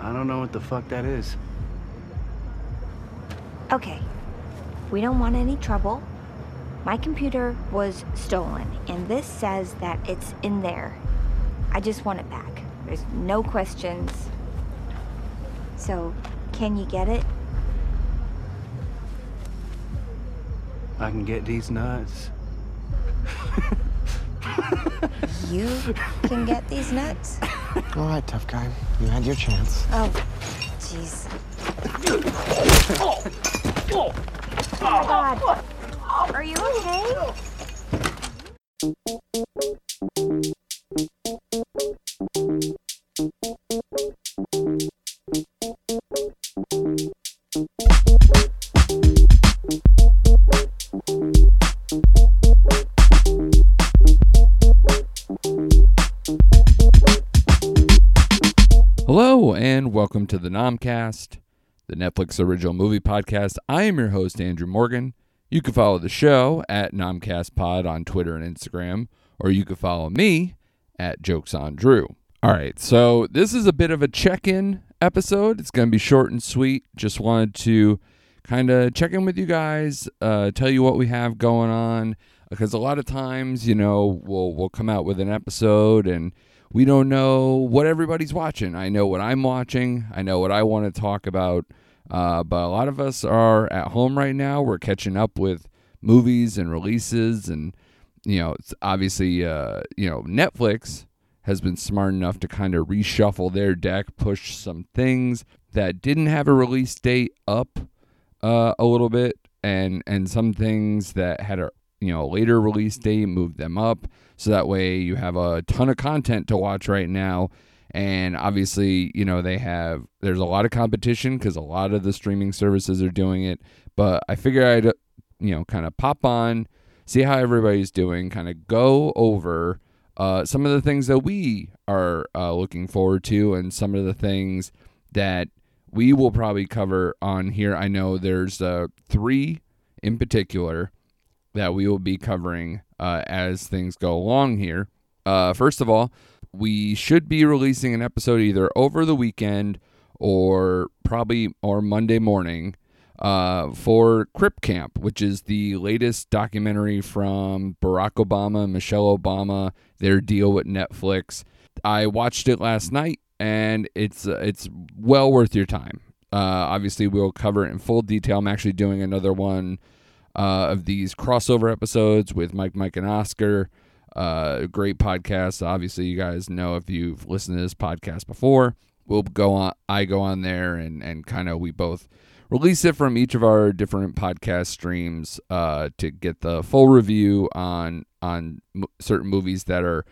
I don't know what the fuck that is. Okay. We don't want any trouble. My computer was stolen, and this says that it's in there. I just want it back. There's no questions. So, can you get it? I can get these nuts. You can get these nuts? All right, tough guy. You had your chance. Oh, jeez. Oh my god. Are you okay? Hello and welcome to the Nomcast, the Netflix original movie podcast. I am your host Andrew Morgan. You can follow the show at NomcastPod on Twitter and Instagram, or you can follow me at Jokes on Drew. All right, so this is a bit of a check-in episode. It's going to be short and sweet. Just wanted to kind of check in with you guys, uh, tell you what we have going on, because a lot of times, you know, we'll we'll come out with an episode and we don't know what everybody's watching. I know what I'm watching. I know what I want to talk about. Uh, but a lot of us are at home right now. We're catching up with movies and releases, and you know, it's obviously, uh, you know, Netflix has been smart enough to kind of reshuffle their deck, push some things that didn't have a release date up uh, a little bit, and and some things that had a you know later release date, move them up. So that way you have a ton of content to watch right now. And obviously you know they have there's a lot of competition because a lot of the streaming services are doing it. But i figure i'd you know kind of pop on see how everybody's doing kind of go over uh, some of the things that we are uh, looking forward to and some of the things that we will probably cover on here. I know there's uh, three in particular that we will be covering uh, as things go along here. Uh, first of all, we should be releasing an episode either over the weekend or probably or Monday morning uh, for Crip Camp, which is the latest documentary from Barack Obama Michelle Obama, their deal with Netflix. I watched it last night, and it's it's well worth your time. Uh, obviously, we'll cover it in full detail. I'm actually doing another one uh, of these crossover episodes with Mike, Mike, and Oscar. Uh, great podcast. Obviously, you guys know if you've listened to this podcast before. We'll go on. I go on there and and kind of we both release it from each of our different podcast streams uh, to get the full review on on m- certain movies that are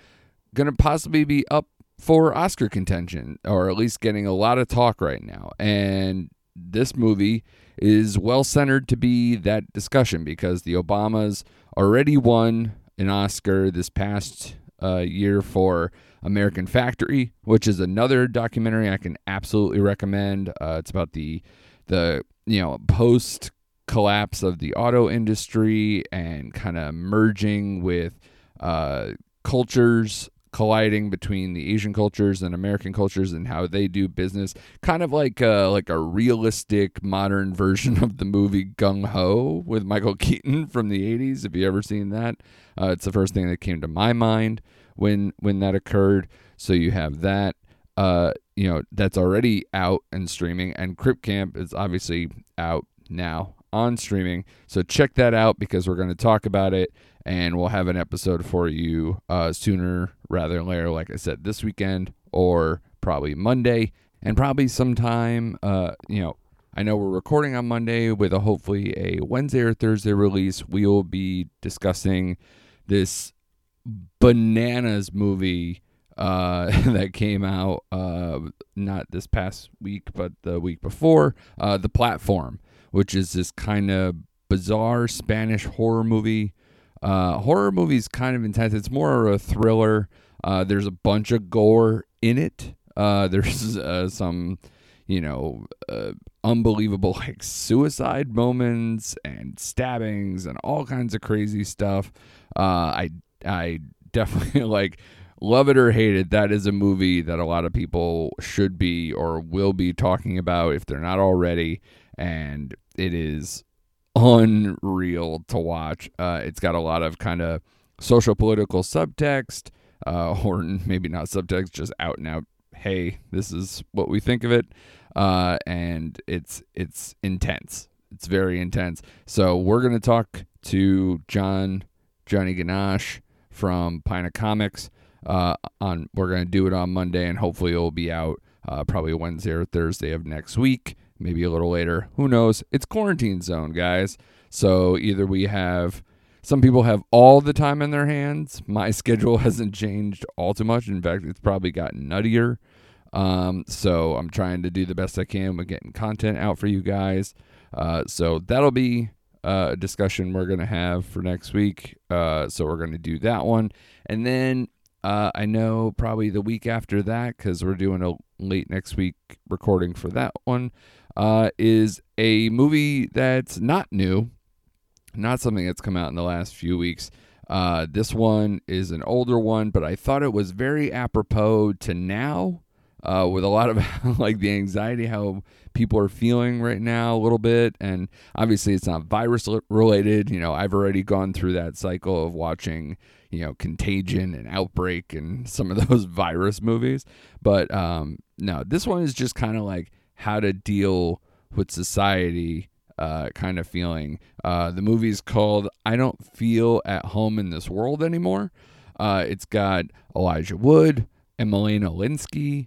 gonna possibly be up for Oscar contention or at least getting a lot of talk right now. And this movie is well centered to be that discussion because the Obamas already won an Oscar this past uh, year for American Factory, which is another documentary I can absolutely recommend. Uh, it's about the the you know post collapse of the auto industry and kind of merging with uh, cultures colliding between the Asian cultures and American cultures and how they do business, kind of like a, like a realistic modern version of the movie Gung Ho with Michael Keaton from the '80s. If you ever seen that, uh, it's the first thing that came to my mind when when that occurred. So you have that. Uh, you know that's already out and streaming, and Crip Camp is obviously out now on streaming. So check that out because we're going to talk about it and we'll have an episode for you uh, sooner rather than later. Like I said, this weekend or probably Monday, and probably sometime. Uh, you know, I know we're recording on Monday with a hopefully a Wednesday or Thursday release. We will be discussing this bananas movie uh, that came out uh, not this past week, but the week before. Uh, the platform, which is this kind of bizarre Spanish horror movie. Uh, horror movie's kind of intense. It's more of a thriller. Uh, there's a bunch of gore in it. Uh, there's uh, some, you know, uh, unbelievable like suicide moments and stabbings and all kinds of crazy stuff. Uh, I I definitely like love it or hate it, that is a movie that a lot of people should be or will be talking about if they're not already. And it is unreal to watch. Uh, it's got a lot of kind of social political subtext, uh, or maybe not subtext, just out and out. Hey, this is what we think of it, uh, and it's it's intense. It's very intense. So we're gonna talk to John Johnny Ganache from Pina Comics. Uh, on we're gonna do it on Monday, and hopefully it'll be out uh, probably Wednesday or Thursday of next week, maybe a little later. Who knows? It's quarantine zone, guys. So either we have some people have all the time in their hands. My schedule hasn't changed all too much. In fact, it's probably gotten nuttier. Um, so I'm trying to do the best I can with getting content out for you guys. Uh, so that'll be a discussion we're going to have for next week. Uh, so we're going to do that one. And then uh, I know probably the week after that, because we're doing a late next week recording for that one, uh, is a movie that's not new, not something that's come out in the last few weeks. Uh, this one is an older one, but I thought it was very apropos to now uh, with a lot of like the anxiety how people are feeling right now a little bit. And obviously it's not virus related. You know i've already gone through that cycle of watching you know contagion and outbreak and some of those virus movies. But um no this one is just kind of like how to deal with society uh, kind of feeling. Uh, the movie's called i don't feel at home in this world anymore. Uh, it's got elijah wood and Melanie Lynskey,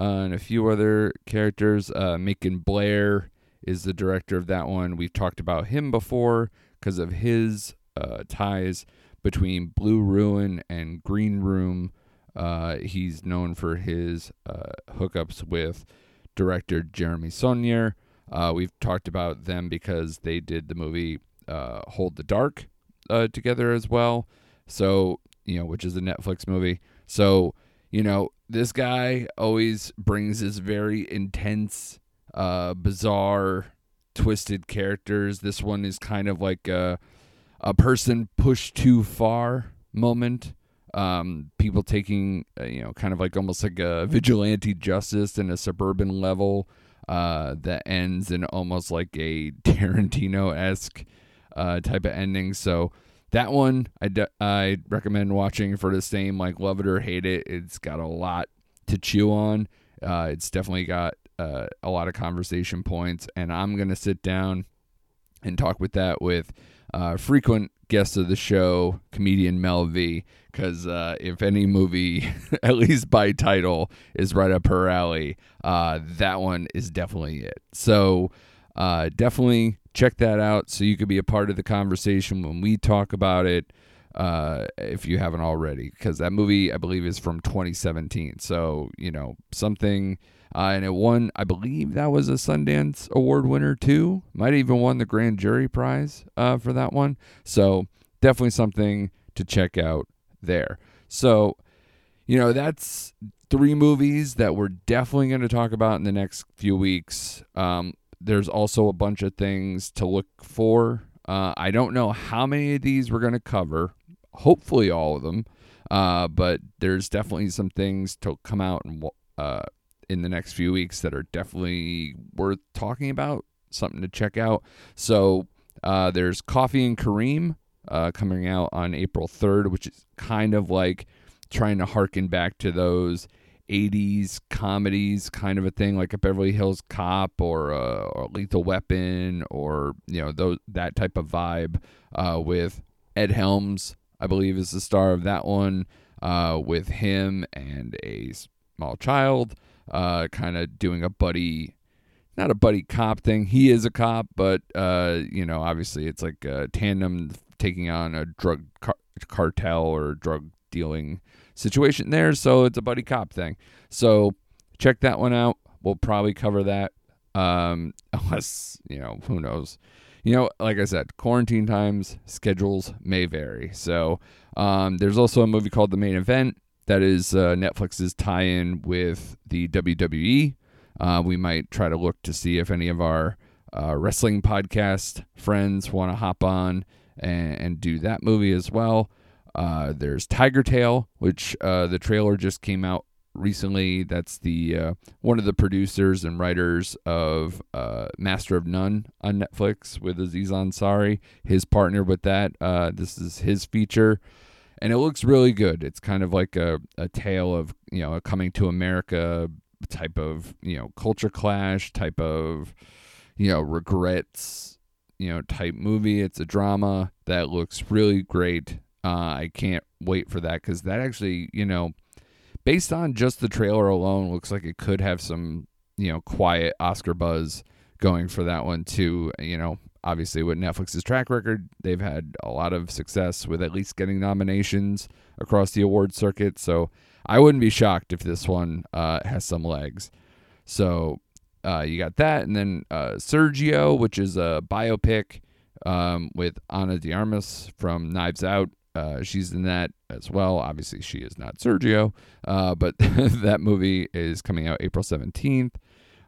uh, and a few other characters. Uh, Macon Blair is the director of that one. We've talked about him before because of his uh, ties between Blue Ruin and Green Room. Uh, he's known for his uh, hookups with director Jeremy Saulnier. Uh, we've talked about them because they did the movie uh, Hold the Dark uh, together as well. So, you know, which is a Netflix movie. So, you know, this guy always brings this very intense, uh, bizarre, twisted characters. This one is kind of like a a person pushed too far moment. Um, people taking uh, you know kind of like almost like a vigilante justice in a suburban level uh, that ends in almost like a Tarantino esque uh, type of ending. So that one I, recommend watching for the same like love it or hate it. It's got a lot to chew on. Uh, it's definitely got uh, a lot of conversation points and i'm gonna sit down and talk with that with uh, frequent guest of the show comedian mel v because uh, if any movie at least by title is right up her alley uh, that one is definitely it. So uh, definitely check that out so you could be a part of the conversation when we talk about it uh, if you haven't already. Because that movie i believe is from 2017 so you know something uh, and it won i believe that was a sundance award winner too. Might even won the grand jury prize uh, for that one. So definitely something to check out there. So you know that's three movies that we're definitely going to talk about in the next few weeks. Um, there's also a bunch of things to look for. Uh, I don't know how many of these we're going to cover. Hopefully, all of them. Uh, but there's definitely some things to come out and uh, in the next few weeks that are definitely worth talking about. Something to check out. So uh, there's Coffee and Kareem uh, coming out on April 3rd, which is kind of like trying to harken back to those 80s comedies kind of a thing like a Beverly Hills Cop or, uh, or Lethal Weapon or you know those that type of vibe uh, with Ed Helms I believe is the star of that one uh, with him and a small child uh, kind of doing a buddy not a buddy cop thing. He is a cop but uh, you know obviously it's like a tandem taking on a drug car- cartel or drug dealing situation there. So it's a buddy cop thing. So check that one out. We'll probably cover that. Um, unless, you know, who knows. You know, like I said, quarantine times, schedules may vary. So um, there's also a movie called The Main Event that is uh, Netflix's tie in with the WWE. Uh, we might try to look to see if any of our uh, wrestling podcast friends want to hop on and, and, do that movie as well. Uh, there's Tiger Tail, which uh, the trailer just came out recently. That's the uh, one of the producers and writers of uh, Master of None on Netflix with Aziz Ansari. His partner with that. Uh, this is his feature, and it looks really good. It's kind of like a, a tale of you know coming to America type of you know culture clash type of you know regrets you know type movie. It's a drama that looks really great. Uh, I can't wait for that because that actually you know based on just the trailer alone, looks like it could have some, you know, quiet Oscar buzz going for that one too. You know, obviously with Netflix's track record, they've had a lot of success with at least getting nominations across the award circuit. So I wouldn't be shocked if this one uh, has some legs. So uh, you got that, and then uh, Sergio, which is a biopic um, with Ana de Armas from Knives Out. Uh, she's in that as well. Obviously, she is not Sergio, uh, but that movie is coming out April 17th.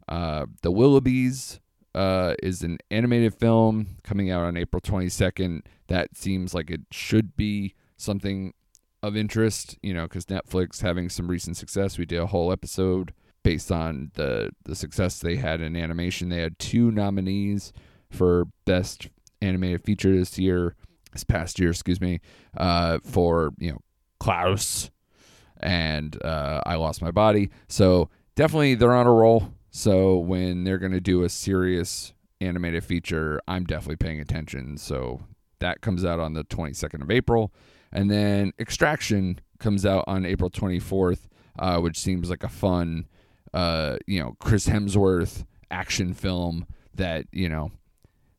Uh, the Willoughbys uh, is an animated film coming out on April 22nd. That seems like it should be something of interest, you know, because Netflix having some recent success. We did a whole episode based on the the success they had in animation. They had two nominees for best animated feature this year this past year, excuse me, uh, for you know Klaus and uh, I lost my body. So definitely they're on a roll. So when they're gonna do a serious animated feature, I'm definitely paying attention. So that comes out on the 22nd of April, and then Extraction comes out on April 24th, uh, which seems like a fun, uh, you know, Chris Hemsworth action film that you know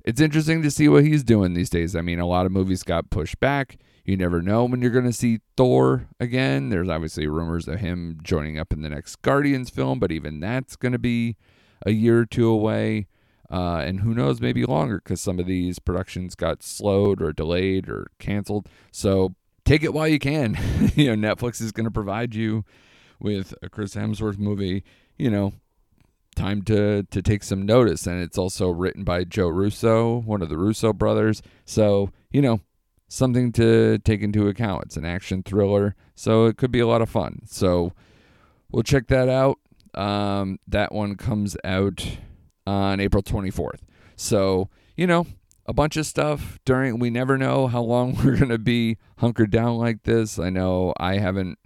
it's interesting to see what he's doing these days. I mean, a lot of movies got pushed back. You never know when you're going to see Thor again. There's obviously rumors of him joining up in the next Guardians film, but even that's going to be a year or two away. Uh, and who knows, maybe longer because some of these productions got slowed or delayed or canceled. So take it while you can. you know, Netflix is going to provide you with a Chris Hemsworth movie, you know, time to to take some notice and it's also written by Joe Russo, one of the Russo brothers. So, you know, something to take into account. It's an action thriller, so it could be a lot of fun. So, we'll check that out. Um, that one comes out on April 24th. So, you know, a bunch of stuff during we never know how long we're going to be hunkered down like this. I know I haven't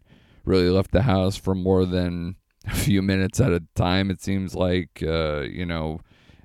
really left the house for more than a few minutes at a time. It seems like uh, you know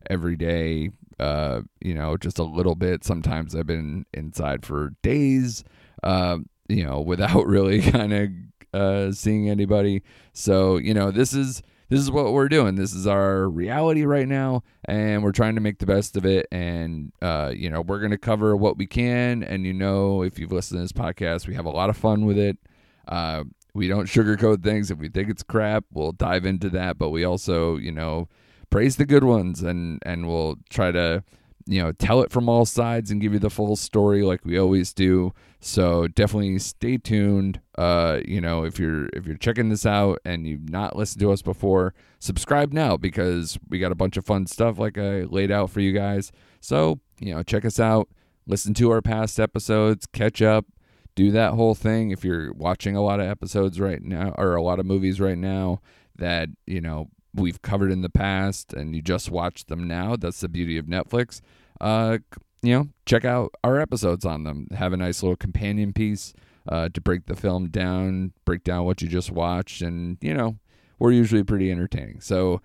every day. Uh, you know, just a little bit. Sometimes I've been inside for days. Uh, you know, without really kind of uh, seeing anybody. So you know, this is this is what we're doing. This is our reality right now, and we're trying to make the best of it. And uh, you know, we're gonna cover what we can. And you know, if you've listened to this podcast, we have a lot of fun with it. Uh, we don't sugarcoat things. If we think it's crap, we'll dive into that. But we also, you know, praise the good ones and and we'll try to, you know, tell it from all sides and give you the full story like we always do. So definitely stay tuned. Uh, you know, if you're if you're checking this out and you've not listened to us before, subscribe now because we got a bunch of fun stuff like I laid out for you guys. So, you know, check us out, listen to our past episodes, catch up do that whole thing if you're watching a lot of episodes right now or a lot of movies right now that you know we've covered in the past and you just watch them now that's the beauty of netflix uh you know check out our episodes on them. Have a nice little companion piece uh, to break the film down break down what you just watched and you know we're usually pretty entertaining. So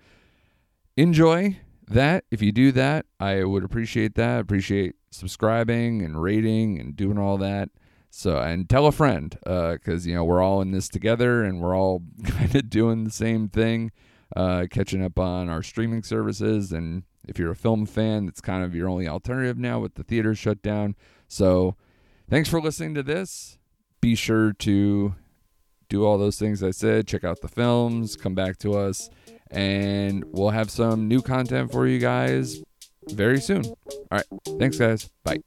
enjoy that. If you do that i would appreciate that. Appreciate subscribing and rating and doing all that so and tell a friend because uh, you know we're all in this together and we're all kind of doing the same thing, uh, catching up on our streaming services. And if you're a film fan, that's kind of your only alternative now with the theaters shut down. So thanks for listening to this. Be sure to do all those things I said. Check out the films. Come back to us, and we'll have some new content for you guys very soon. All right. Thanks, guys. Bye.